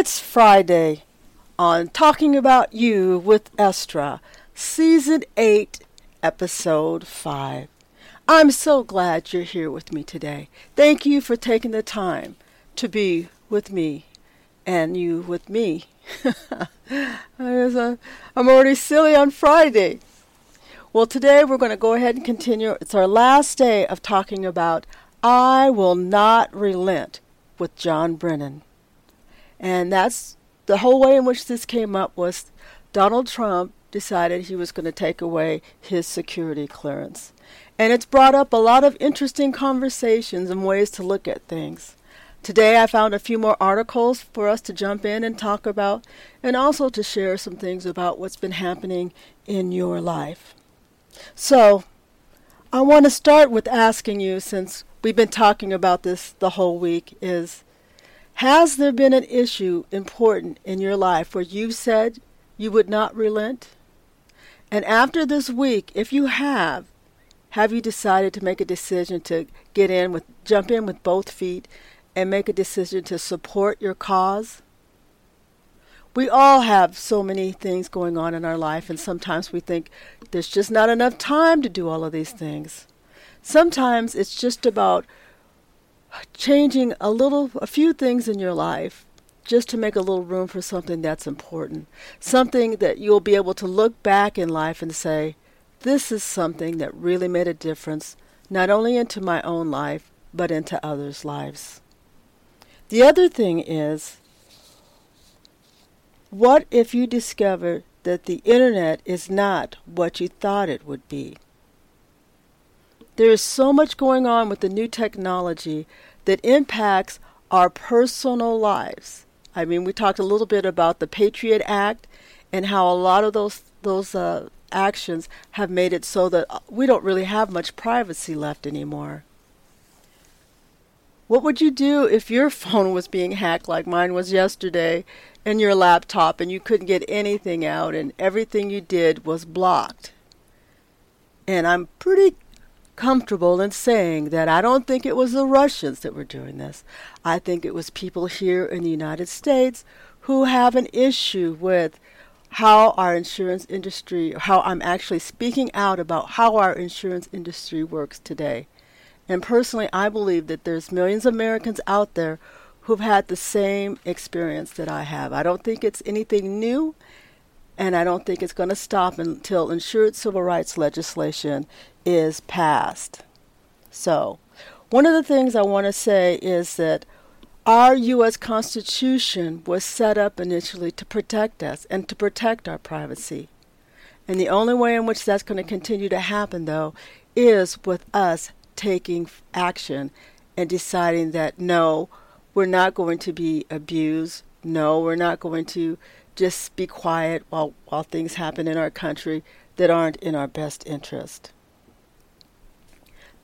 It's Friday on Talking About You with Estra, Season 8, Episode 5. I'm so glad you're here with me today. Thank you for taking the time to be with me and you with me. I'm already silly on Friday. Well, today we're going to go ahead and continue. It's our last day of talking about I Will Not Relent with John Brennan. And that's the whole way in which this came up was Donald Trump decided he was going to take away his security clearance. And it's brought up a lot of interesting conversations and ways to look at things. Today I found a few more articles for us to jump in and talk about, and also to share some things about what's been happening in your life. So, I want to start with asking you, since we've been talking about this the whole week, is has there been an issue important in your life where you said you would not relent? And after this week, if you have, have you decided to make a decision to get in with, jump in with both feet and make a decision to support your cause? We all have so many things going on in our life, and sometimes we think there's just not enough time to do all of these things. Sometimes it's just about changing a little, a few things in your life just to make a little room for something that's important. Something that you'll be able to look back in life and say, this is something that really made a difference, not only into my own life, but into others' lives. The other thing is, what if you discover that the internet is not what you thought it would be? There is so much going on with the new technology that impacts our personal lives. I mean, we talked a little bit about the Patriot Act and how a lot of those those uh, actions have made it so that we don't really have much privacy left anymore. What would you do if your phone was being hacked like mine was yesterday and your laptop and you couldn't get anything out and everything you did was blocked? And I'm pretty comfortable in saying that I don't think it was the Russians that were doing this. I think it was people here in the United States who have an issue with how our insurance industry, how I'm actually speaking out about how our insurance industry works today. And personally, I believe that there's millions of Americans out there who've had the same experience that I have. I don't think it's anything new, and I don't think it's going to stop until insured civil rights legislation is passed. So, one of the things I want to say is that our U.S. Constitution was set up initially to protect us and to protect our privacy. And the only way in which that's going to continue to happen, though, is with us taking action and deciding that no, we're not going to be abused. No, we're not going to just be quiet while, while things happen in our country that aren't in our best interest.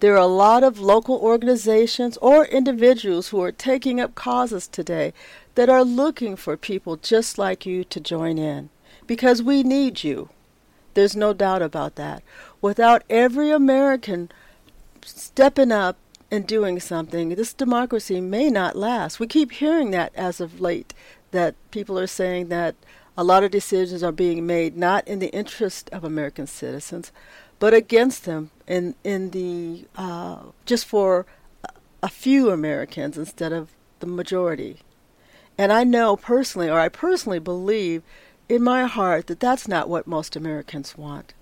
There are a lot of local organizations or individuals who are taking up causes today that are looking for people just like you to join in because we need you. There's no doubt about that. Without every American stepping up and doing something, this democracy may not last. We keep hearing that as of late, that people are saying that a lot of decisions are being made not in the interest of American citizens, but against them in in the uh, just for a few Americans instead of the majority. And I know personally, or I personally believe in my heart that that's not what most Americans want.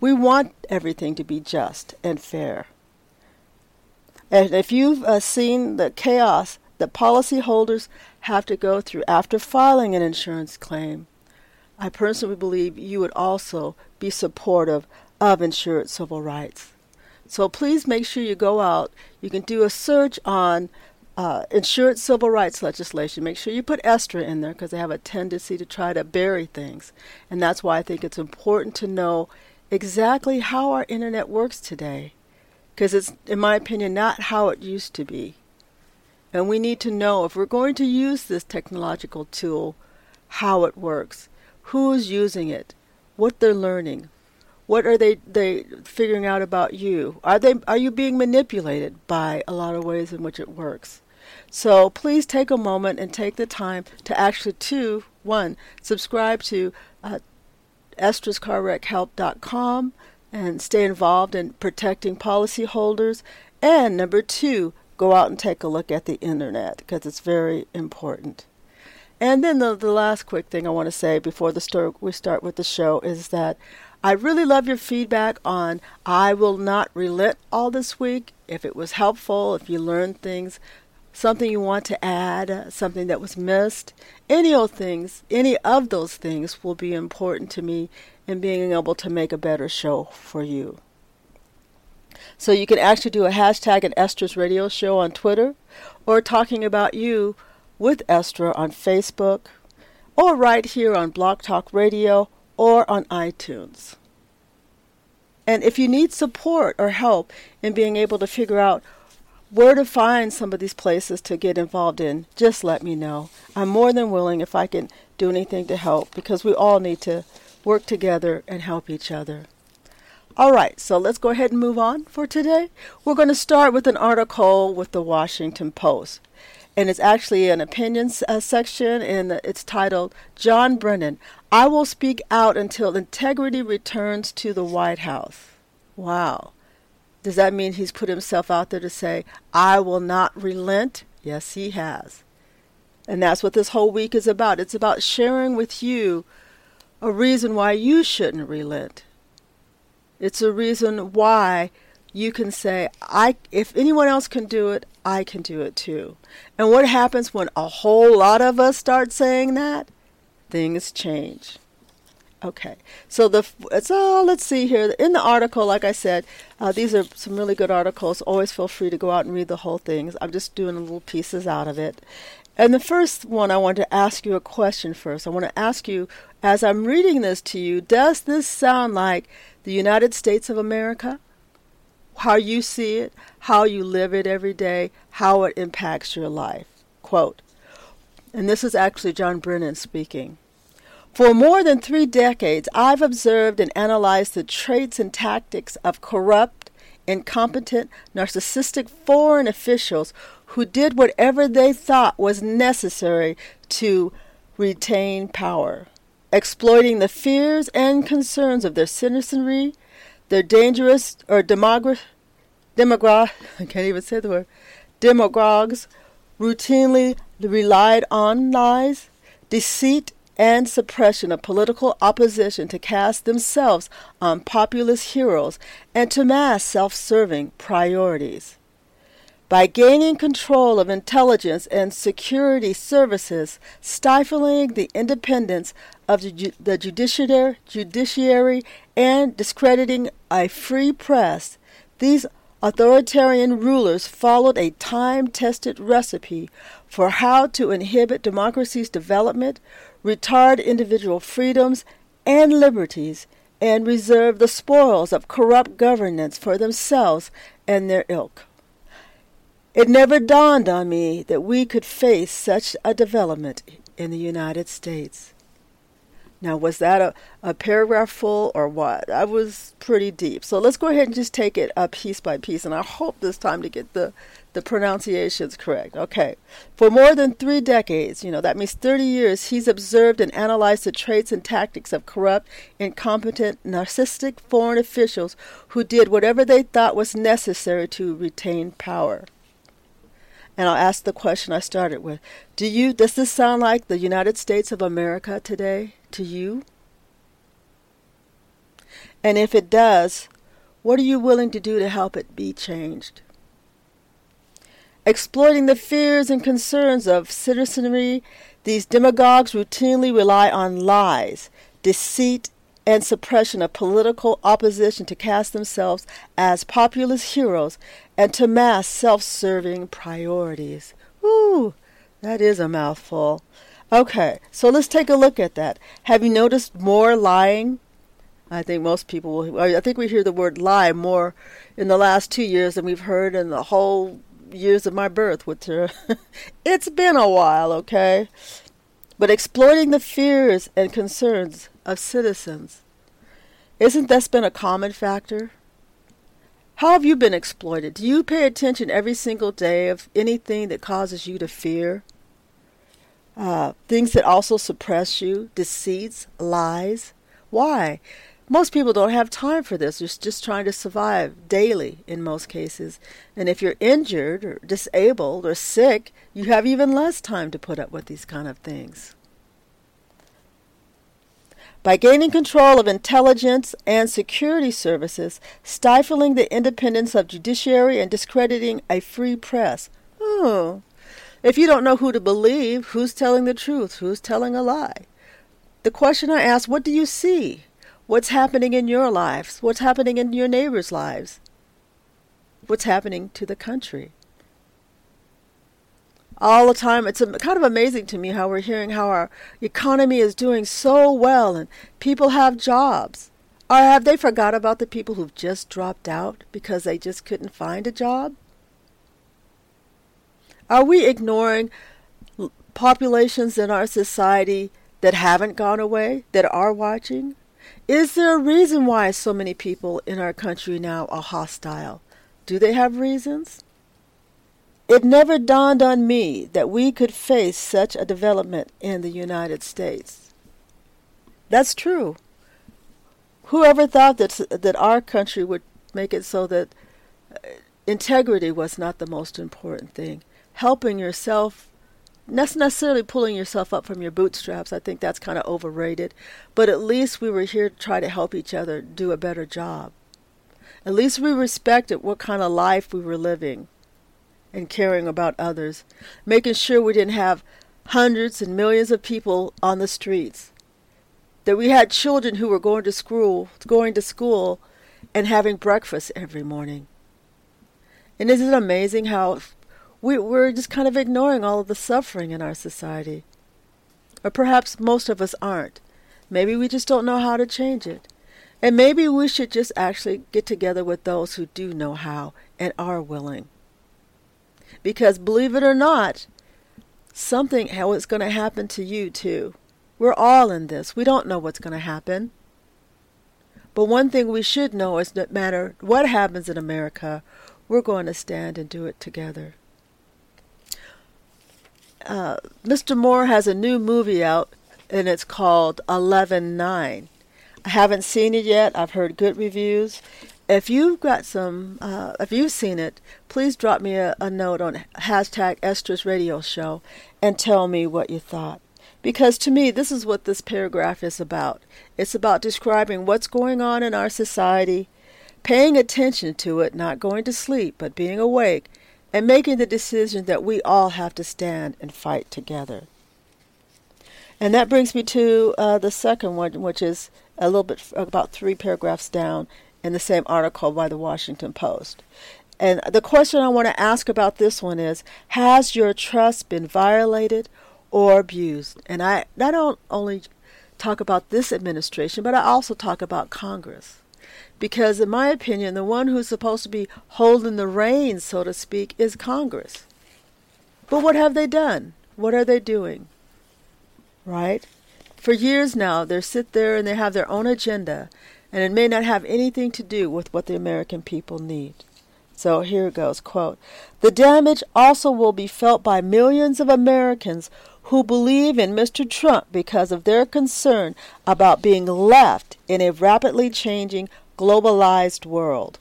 We want everything to be just and fair. And if you've uh, seen the chaos that policyholders have to go through after filing an insurance claim, I personally believe you would also be supportive of insured civil rights. So please make sure you go out. You can do a search on uh, insurance civil rights legislation. Make sure you put ESTRA in there because they have a tendency to try to bury things. And that's why I think it's important to know exactly how our internet works today. Because it's, in my opinion, not how it used to be. And we need to know if we're going to use this technological tool, how it works, who's using it, what they're learning, what are they they figuring out about you? Are they are you being manipulated by a lot of ways in which it works? So please take a moment and take the time to actually to one subscribe to uh, estrascarwreckhelp.com and stay involved in protecting policyholders. And number two, go out and take a look at the internet because it's very important. And then the, the last quick thing I want to say before the story, we start with the show is that I really love your feedback on I will not relent all this week. If it was helpful, if you learned things, something you want to add, something that was missed, any of things, any of those things will be important to me in being able to make a better show for you. So you can actually do a hashtag at Estra's radio show on Twitter or talking about you with Estra on Facebook or right here on Blog Talk Radio or on iTunes. And if you need support or help in being able to figure out where to find some of these places to get involved in, just let me know. I'm more than willing if I can do anything to help because we all need to work together and help each other. All right, so let's go ahead and move on for today. We're going to start with an article with the Washington Post and it's actually an opinion uh, section, and it's titled John Brennan. I will speak out until integrity returns to the White House. Wow. Does that mean he's put himself out there to say, I will not relent? Yes, he has. And that's what this whole week is about. It's about sharing with you a reason why you shouldn't relent. It's a reason why you can say, I if anyone else can do it, I can do it too. And what happens when a whole lot of us start saying that? Things change. Okay, so the all. let's see here in the article. Like I said, uh, these are some really good articles. Always feel free to go out and read the whole things. I'm just doing little pieces out of it. And the first one, I want to ask you a question first. I want to ask you, as I'm reading this to you, does this sound like the United States of America? how you see it, how you live it every day, how it impacts your life. Quote, and this is actually John Brennan speaking. For more than three decades, I've observed and analyzed the traits and tactics of corrupt, incompetent, narcissistic foreign officials who did whatever they thought was necessary to retain power, exploiting the fears and concerns of their citizenry their dangerous or demogra- demograph, I can't even say the word, demagogues routinely relied on lies, deceit, and suppression of political opposition to cast themselves on populist heroes and to mass self serving priorities. By gaining control of intelligence and security services, stifling the independence of the judiciary, judiciary and discrediting a free press, these authoritarian rulers followed a time tested recipe for how to inhibit democracy's development, retard individual freedoms and liberties, and reserve the spoils of corrupt governance for themselves and their ilk. It never dawned on me that we could face such a development in the United States. Now, was that a, a paragraph full or what? That was pretty deep. So let's go ahead and just take it uh, piece by piece, and I hope this time to get the, the pronunciations correct. Okay. For more than three decades, you know, that means 30 years, he's observed and analyzed the traits and tactics of corrupt, incompetent, narcissistic foreign officials who did whatever they thought was necessary to retain power. And I'll ask the question I started with. Do you does this sound like the United States of America today? to you? And if it does, what are you willing to do to help it be changed? Exploiting the fears and concerns of citizenry, these demagogues routinely rely on lies, deceit, and suppression of political opposition to cast themselves as populist heroes and to mass self serving priorities. Ooh, that is a mouthful. Okay, so let's take a look at that. Have you noticed more lying? I think most people will. I think we hear the word lie more in the last two years than we've heard in the whole years of my birth. Which uh, it's been a while, okay? But exploiting the fears and concerns of citizens. Isn't that been a common factor? How have you been exploited? Do you pay attention every single day of anything that causes you to fear? Uh, things that also suppress you, deceits, lies. Why? Most people don't have time for this. They're just trying to survive daily in most cases. And if you're injured or disabled or sick, you have even less time to put up with these kind of things. By gaining control of intelligence and security services, stifling the independence of judiciary and discrediting a free press. Oh, if you don't know who to believe, who's telling the truth, who's telling a lie? The question I ask, what do you see? What's happening in your lives? What's happening in your neighbors' lives? What's happening to the country? All the time, it's kind of amazing to me how we're hearing how our economy is doing so well and people have jobs. Or have they forgot about the people who've just dropped out because they just couldn't find a job? Are we ignoring populations in our society that haven't gone away, that are watching? Is there a reason why so many people in our country now are hostile? Do they have reasons? It never dawned on me that we could face such a development in the United States. That's true. Whoever thought that, that our country would make it so that uh, integrity was not the most important thing? helping yourself not necessarily pulling yourself up from your bootstraps. I think that's kind of overrated. But at least we were here to try to help each other do a better job. At least we respected what kind of life we were living and caring about others, making sure we didn't have hundreds and millions of people on the streets. That we had children who were going to school, going to school and having breakfast every morning. And isn't it amazing how we, we're just kind of ignoring all of the suffering in our society. Or perhaps most of us aren't. Maybe we just don't know how to change it. And maybe we should just actually get together with those who do know how and are willing. Because believe it or not, something it's going to happen to you too. We're all in this. We don't know what's going to happen. But one thing we should know is that no matter what happens in America, we're going to stand and do it together uh, Mr. Moore has a new movie out, and it's called Eleven Nine. I haven't seen it yet. I've heard good reviews. If you've got some, uh, if you've seen it, please drop me a, a note on hashtag Estra's Radio Show and tell me what you thought. Because to me, this is what this paragraph is about. It's about describing what's going on in our society, paying attention to it, not going to sleep, but being awake, and making the decision that we all have to stand and fight together. And that brings me to uh, the second one, which is a little bit about three paragraphs down in the same article by the Washington Post. And the question I want to ask about this one is Has your trust been violated or abused? And I don't only talk about this administration, but I also talk about Congress. Because, in my opinion, the one who's supposed to be holding the reins, so to speak, is Congress. But what have they done? What are they doing? Right? For years now, they sit there and they have their own agenda, and it may not have anything to do with what the American people need. So here goes quote, The damage also will be felt by millions of Americans who believe in Mr. Trump because of their concern about being left in a rapidly changing globalized world.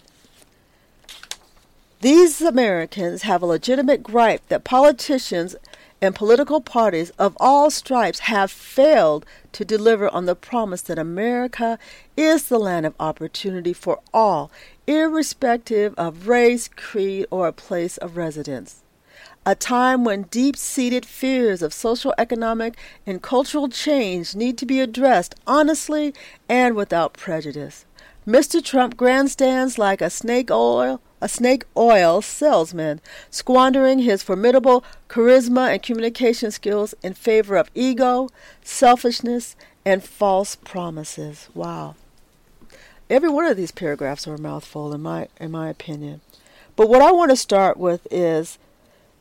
These Americans have a legitimate gripe that politicians and political parties of all stripes have failed to deliver on the promise that America is the land of opportunity for all, irrespective of race, creed, or place of residence. a time when deep seated fears of social, economic, and cultural change need to be addressed honestly and without prejudice. Mr. Trump grandstands like a snake oil a snake oil salesman, squandering his formidable charisma and communication skills in favor of ego, selfishness, and false promises. Wow. Every one of these paragraphs are a mouthful in my in my opinion. But what I want to start with is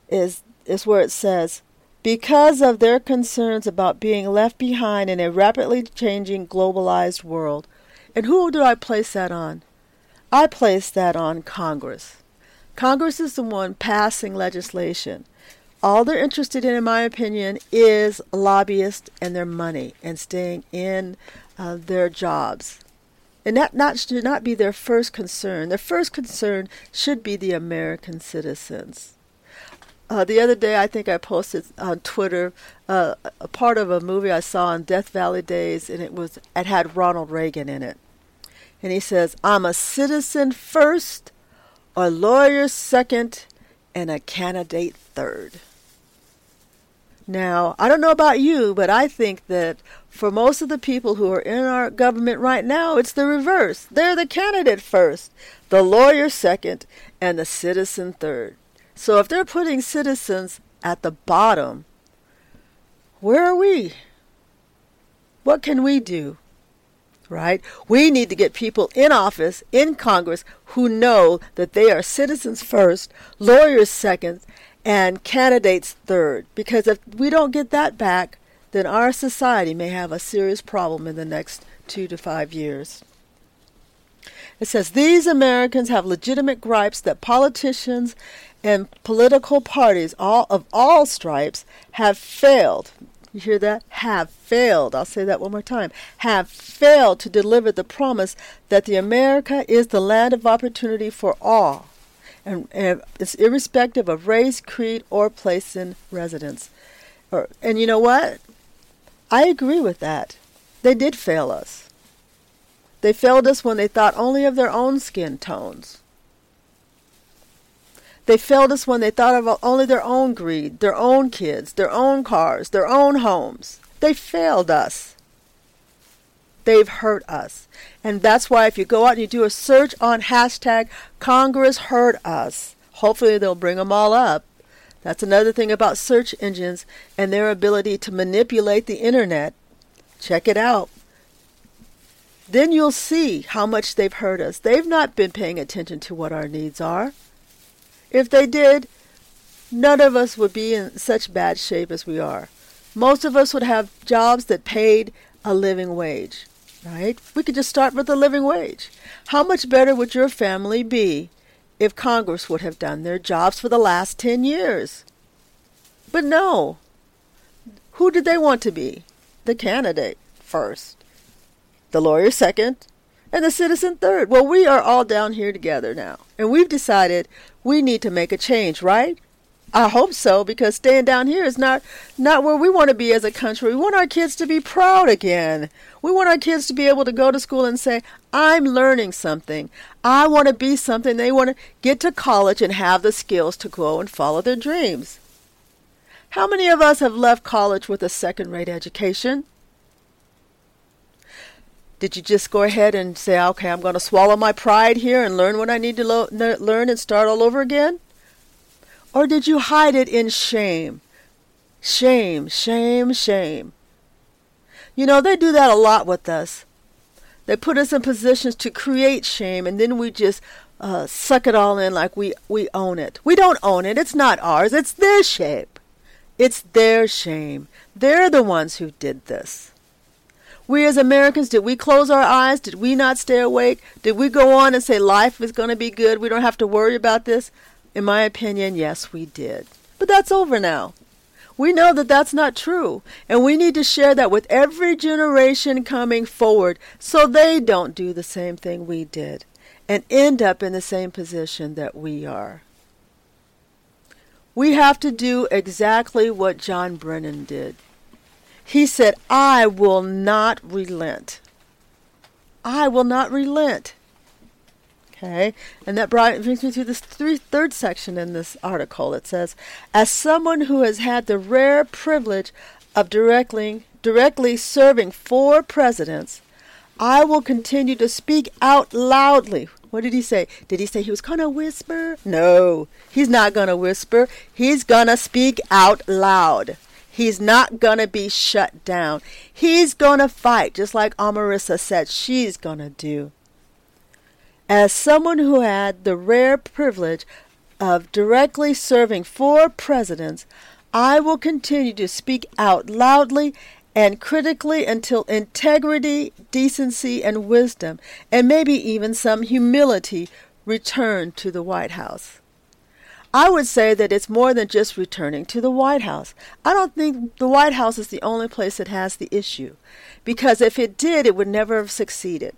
is is where it says because of their concerns about being left behind in a rapidly changing globalized world. And who do I place that on? I place that on Congress. Congress is the one passing legislation. All they're interested in, in my opinion, is lobbyists and their money and staying in uh, their jobs. And that not, should not be their first concern. Their first concern should be the American citizens. Uh, the other day, I think I posted on Twitter uh, a part of a movie I saw on Death Valley Days, and it was it had Ronald Reagan in it. And he says, I'm a citizen first, a lawyer second, and a candidate third. Now, I don't know about you, but I think that for most of the people who are in our government right now, it's the reverse. They're the candidate first, the lawyer second, and the citizen third. So if they're putting citizens at the bottom, where are we? What can we do? Right? We need to get people in office, in Congress, who know that they are citizens first, lawyers second, and candidates third. Because if we don't get that back, then our society may have a serious problem in the next two to five years. It says these Americans have legitimate gripes that politicians and political parties all of all stripes have failed you hear that? Have failed. I'll say that one more time. Have failed to deliver the promise that the America is the land of opportunity for all. And, and it's irrespective of race, creed, or place in residence. Or, and you know what? I agree with that. They did fail us. They failed us when they thought only of their own skin tones. They failed us when they thought of only their own greed, their own kids, their own cars, their own homes. They failed us. They've hurt us. And that's why if you go out and you do a search on hashtag Congress hurt us, hopefully they'll bring them all up. That's another thing about search engines and their ability to manipulate the internet. Check it out. Then you'll see how much they've hurt us. They've not been paying attention to what our needs are. If they did, none of us would be in such bad shape as we are. Most of us would have jobs that paid a living wage, right? We could just start with a living wage. How much better would your family be if Congress would have done their jobs for the last 10 years? But no. Who did they want to be? The candidate first, the lawyer second, and the citizen third. Well, we are all down here together now, and we've decided we need to make a change, right? I hope so because staying down here is not not where we want to be as a country. We want our kids to be proud again. We want our kids to be able to go to school and say, "I'm learning something. I want to be something." They want to get to college and have the skills to go and follow their dreams. How many of us have left college with a second-rate education? Did you just go ahead and say, okay, I'm going to swallow my pride here and learn what I need to lo- learn and start all over again? Or did you hide it in shame? Shame, shame, shame. You know, they do that a lot with us. They put us in positions to create shame, and then we just uh, suck it all in like we, we own it. We don't own it. It's not ours. It's their shame. It's their shame. They're the ones who did this. We as Americans, did we close our eyes? Did we not stay awake? Did we go on and say life is going to be good? We don't have to worry about this? In my opinion, yes, we did. But that's over now. We know that that's not true, and we need to share that with every generation coming forward so they don't do the same thing we did and end up in the same position that we are. We have to do exactly what John Brennan did. He said, I will not relent. I will not relent. Okay, and that brought, brings me to this third section in this article. It says, As someone who has had the rare privilege of directly, directly serving four presidents, I will continue to speak out loudly. What did he say? Did he say he was going to whisper? No, he's not going to whisper. He's going to speak out loud. He's not going to be shut down. He's going to fight, just like Omarosa said she's going to do. As someone who had the rare privilege of directly serving four presidents, I will continue to speak out loudly and critically until integrity, decency, and wisdom, and maybe even some humility, return to the White House. I would say that it's more than just returning to the White House. I don't think the White House is the only place that has the issue, because if it did, it would never have succeeded.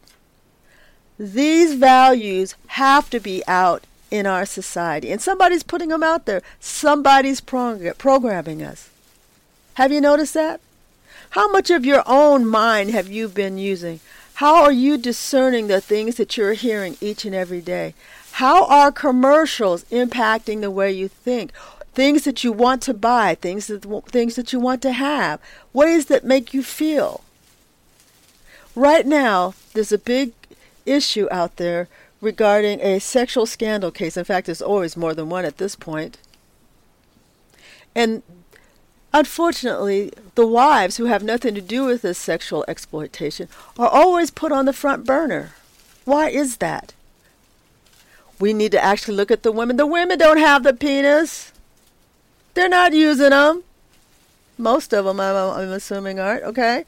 These values have to be out in our society, and somebody's putting them out there. Somebody's prog- programming us. Have you noticed that? How much of your own mind have you been using? How are you discerning the things that you're hearing each and every day? How are commercials impacting the way you think? Things that you want to buy, things that things that you want to have, ways that make you feel. Right now, there's a big issue out there regarding a sexual scandal case. In fact, there's always more than one at this point. And unfortunately, the wives who have nothing to do with this sexual exploitation are always put on the front burner. Why is that? We need to actually look at the women. The women don't have the penis. They're not using them. Most of them, I'm, I'm assuming, aren't. Okay?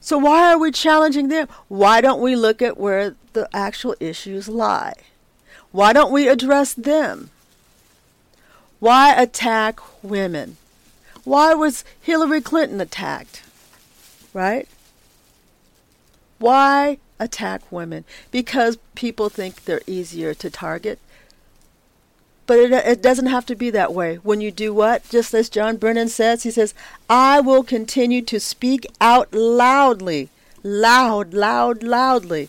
So why are we challenging them? Why don't we look at where the actual issues lie? Why don't we address them? Why attack women? Why was Hillary Clinton attacked? Right? Why attack women? Because people think they're easier to target. But it, it doesn't have to be that way. When you do what? Just as John Brennan says, he says, I will continue to speak out loudly. Loud, loud, loudly.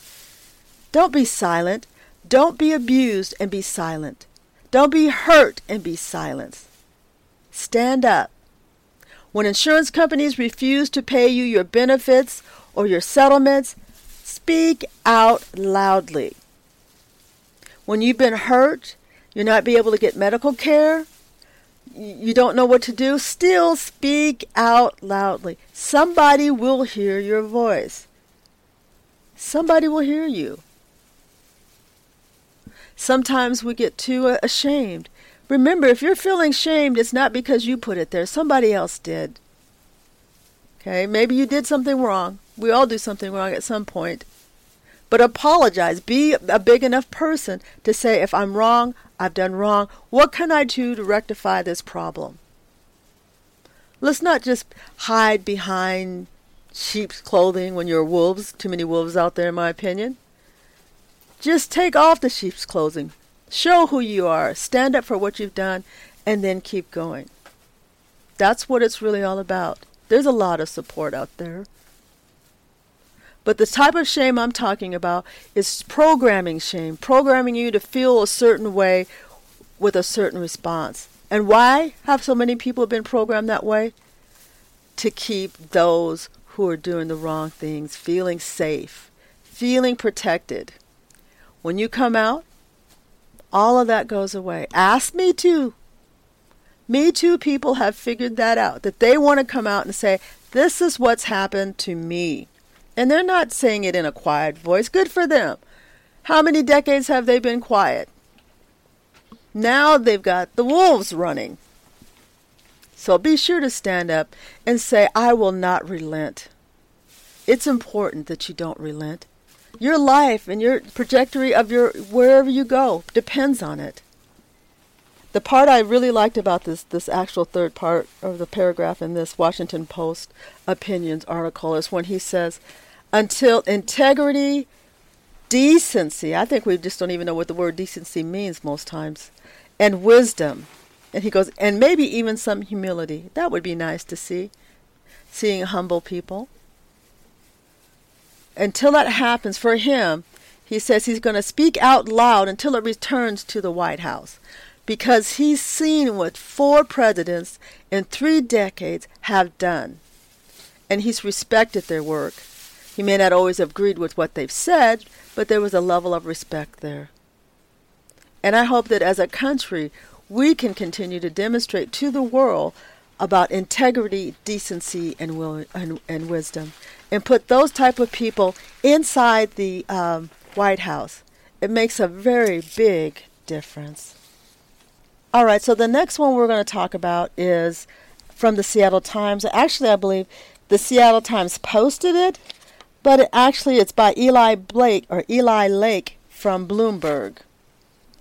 Don't be silent. Don't be abused and be silent. Don't be hurt and be silent. Stand up. When insurance companies refuse to pay you your benefits or your settlements, speak out loudly. When you've been hurt, you're not be able to get medical care, you don't know what to do, still speak out loudly. Somebody will hear your voice. Somebody will hear you. Sometimes we get too uh, ashamed. Remember, if you're feeling shamed, it's not because you put it there, somebody else did. Okay, maybe you did something wrong. We all do something wrong at some point. But apologize. Be a big enough person to say, if I'm wrong, I've done wrong. What can I do to rectify this problem? Let's not just hide behind sheep's clothing when you're wolves. Too many wolves out there, in my opinion. Just take off the sheep's clothing. Show who you are. Stand up for what you've done, and then keep going. That's what it's really all about. There's a lot of support out there. But the type of shame I'm talking about is programming shame, programming you to feel a certain way with a certain response. And why have so many people been programmed that way? To keep those who are doing the wrong things feeling safe, feeling protected. When you come out, all of that goes away. Ask me too. Me too people have figured that out, that they want to come out and say, This is what's happened to me. And they're not saying it in a quiet voice. Good for them. How many decades have they been quiet? Now they've got the wolves running. So be sure to stand up and say, I will not relent. It's important that you don't relent. Your life and your trajectory of your wherever you go depends on it. The part I really liked about this this actual third part of the paragraph in this Washington Post opinions article is when he says until integrity, decency, I think we just don't even know what the word decency means most times, and wisdom. And he goes, and maybe even some humility. That would be nice to see, seeing humble people. Until that happens for him, he says he's going to speak out loud until it returns to the White House because he's seen what four presidents in three decades have done. And he's respected their work. He may not always have agreed with what they've said, but there was a level of respect there. And I hope that as a country, we can continue to demonstrate to the world about integrity, decency, and, will, and, and wisdom, and put those type of people inside the um, White House. It makes a very big difference. All right, so the next one we're going to talk about is from the Seattle Times. Actually, I believe the Seattle Times posted it, but it actually it's by Eli Blake or Eli Lake from Bloomberg.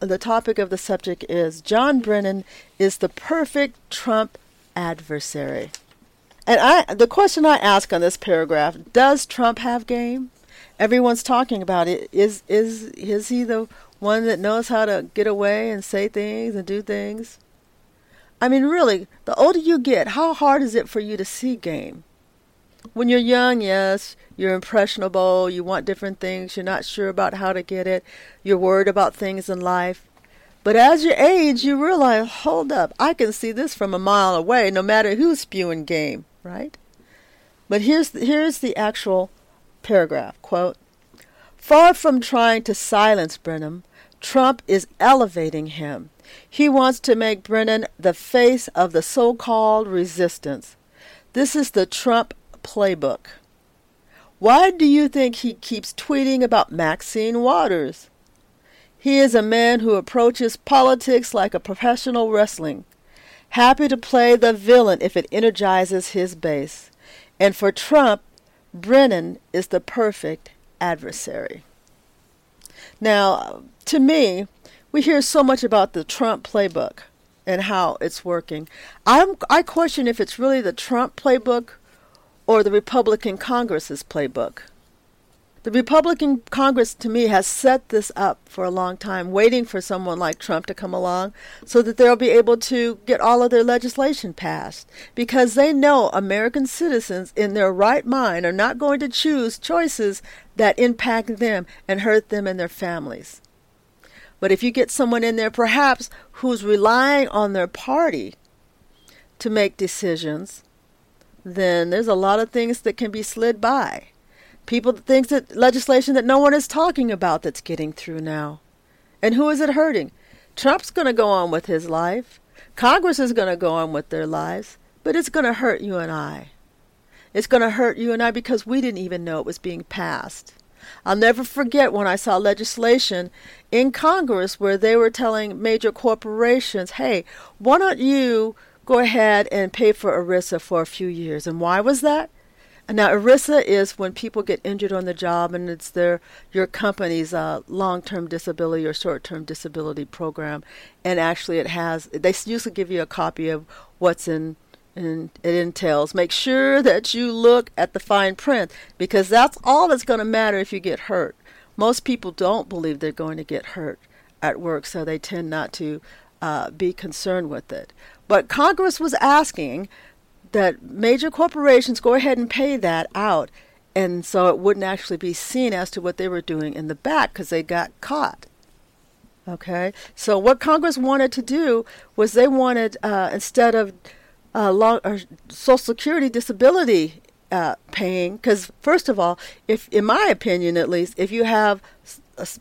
The topic of the subject is John Brennan is the perfect Trump adversary. And I the question I ask on this paragraph, does Trump have game? Everyone's talking about it. Is is is he the one that knows how to get away and say things and do things? I mean, really, the older you get, how hard is it for you to see game? When you're young, yes, you're impressionable, you want different things, you're not sure about how to get it, you're worried about things in life. But as you age, you realize, hold up, I can see this from a mile away, no matter who's spewing game, right? But here's the, here's the actual paragraph quote Far from trying to silence Brennan, Trump is elevating him. He wants to make Brennan the face of the so called resistance. This is the Trump playbook. Why do you think he keeps tweeting about Maxine Waters? He is a man who approaches politics like a professional wrestling, happy to play the villain if it energizes his base. And for Trump, Brennan is the perfect adversary. Now, to me, we hear so much about the Trump playbook and how it's working. I'm, I question if it's really the Trump playbook or the Republican Congress's playbook. The Republican Congress, to me, has set this up for a long time, waiting for someone like Trump to come along so that they'll be able to get all of their legislation passed. Because they know American citizens in their right mind are not going to choose choices that impact them and hurt them and their families. But if you get someone in there, perhaps, who's relying on their party to make decisions, then there's a lot of things that can be slid by. People think that legislation that no one is talking about that's getting through now. And who is it hurting? Trump's going to go on with his life. Congress is going to go on with their lives. But it's going to hurt you and I. It's going to hurt you and I because we didn't even know it was being passed. I'll never forget when I saw legislation in Congress where they were telling major corporations, hey, why don't you go ahead and pay for ERISA for a few years? And why was that? Now, ERISA is when people get injured on the job, and it's their your company's uh, long-term disability or short-term disability program. And actually, it has they usually give you a copy of what's in and it entails. Make sure that you look at the fine print because that's all that's going to matter if you get hurt. Most people don't believe they're going to get hurt at work, so they tend not to uh, be concerned with it. But Congress was asking that major corporations go ahead and pay that out. And so it wouldn't actually be seen as to what they were doing in the back because they got caught. Okay? So what Congress wanted to do was they wanted, uh, instead of uh, long, or Social Security disability uh, paying, because first of all, if in my opinion at least, if you have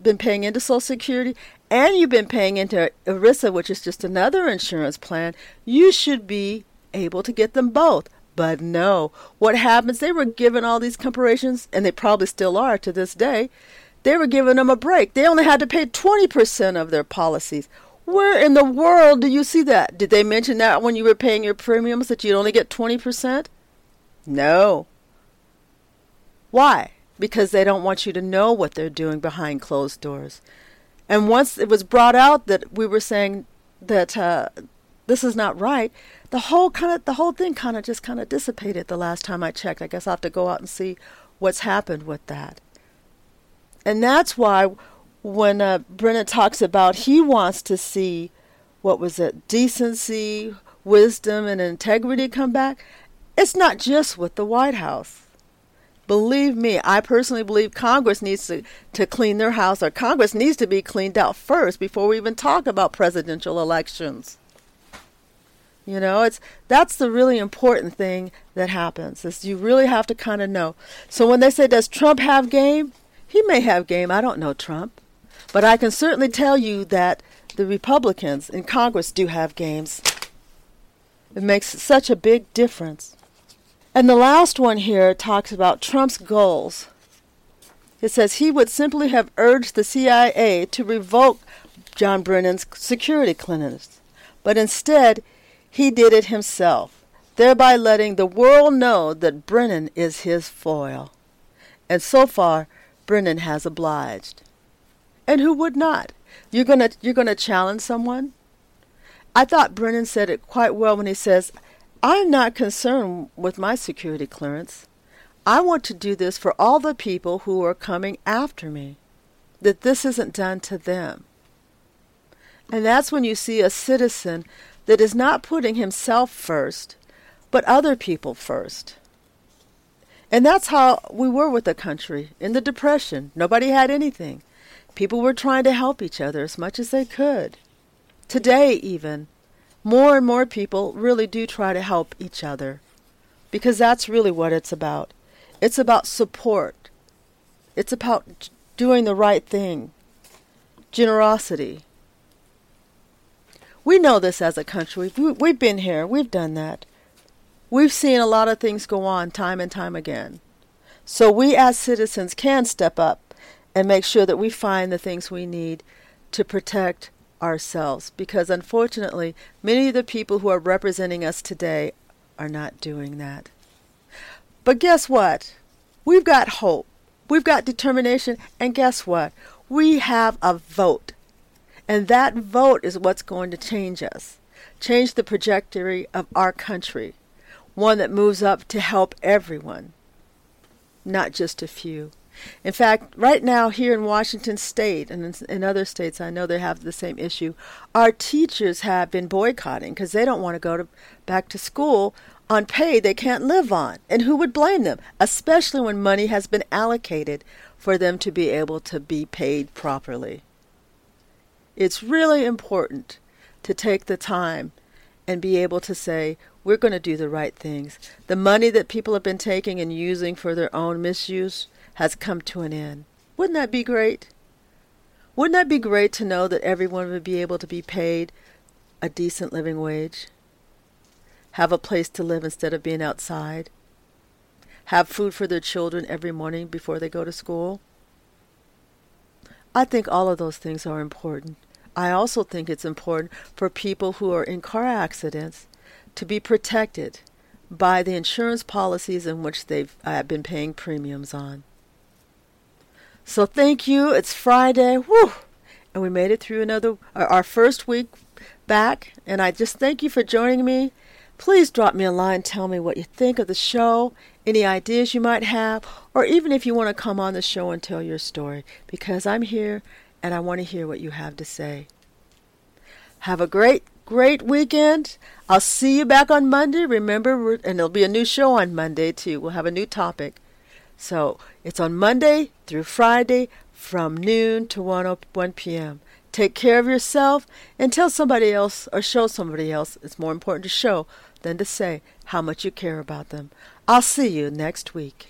been paying into Social Security and you've been paying into ERISA, which is just another insurance plan, you should be able to get them both. But no, what happens? They were given all these corporations, and they probably still are to this day. They were giving them a break. They only had to pay 20% of their policies. Where in the world do you see that? Did they mention that when you were paying your premiums that you'd only get 20%? No. Why? Because they don't want you to know what they're doing behind closed doors. And once it was brought out that we were saying that uh, this is not right, the whole kind of the whole thing kind of just kind of dissipated the last time I checked. I guess I'll have to go out and see what's happened with that. And that's why when uh, Brennan talks about he wants to see what was it, decency, wisdom, and integrity come back, it's not just with the White House. Believe me, I personally believe Congress needs to, to clean their house, or Congress needs to be cleaned out first before we even talk about presidential elections. You know, it's that's the really important thing that happens. Is you really have to kind of know. So when they say, "Does Trump have game?" He may have game. I don't know Trump, but I can certainly tell you that the Republicans in Congress do have games. It makes such a big difference. And the last one here talks about Trump's goals. It says he would simply have urged the CIA to revoke John Brennan's security clearance, but instead he did it himself, thereby letting the world know that Brennan is his foil. And so far, Brennan has obliged. And who would not? You're gonna you're gonna challenge someone? I thought Brennan said it quite well when he says, I'm not concerned with my security clearance. I want to do this for all the people who are coming after me, that this isn't done to them. And that's when you see a citizen that is not putting himself first, but other people first. And that's how we were with the country in the Depression. Nobody had anything. People were trying to help each other as much as they could. Today, even, more and more people really do try to help each other because that's really what it's about. It's about support, it's about doing the right thing, generosity. We know this as a country. We've been here, we've done that. We've seen a lot of things go on time and time again. So we as citizens can step up and make sure that we find the things we need to protect ourselves because unfortunately, many of the people who are representing us today are not doing that. But guess what? We've got hope. We've got determination. And guess what? We have a vote. And that vote is what's going to change us, change the trajectory of our country, one that moves up to help everyone, not just a few. In fact, right now here in Washington State and in, in other states, I know they have the same issue. Our teachers have been boycotting because they don't want to go back to school on pay they can't live on. And who would blame them? Especially when money has been allocated for them to be able to be paid properly. It's really important to take the time and be able to say, we're going to do the right things. The money that people have been taking and using for their own misuse, has come to an end. Wouldn't that be great? Wouldn't that be great to know that everyone would be able to be paid a decent living wage? Have a place to live instead of being outside? Have food for their children every morning before they go to school? I think all of those things are important. I also think it's important for people who are in car accidents to be protected by the insurance policies in which they've uh, been paying premiums on. So thank you. It's Friday. Woo! And we made it through another our first week back. And I just thank you for joining me. Please drop me a line, tell me what you think of the show, any ideas you might have, or even if you want to come on the show and tell your story, because I'm here and I want to hear what you have to say. Have a great, great weekend. I'll see you back on Monday. Remember, and there'll be a new show on Monday too. We'll have a new topic. So it's on Monday through Friday from noon to 1, 1 p.m. Take care of yourself and tell somebody else or show somebody else. It's more important to show than to say how much you care about them. I'll see you next week.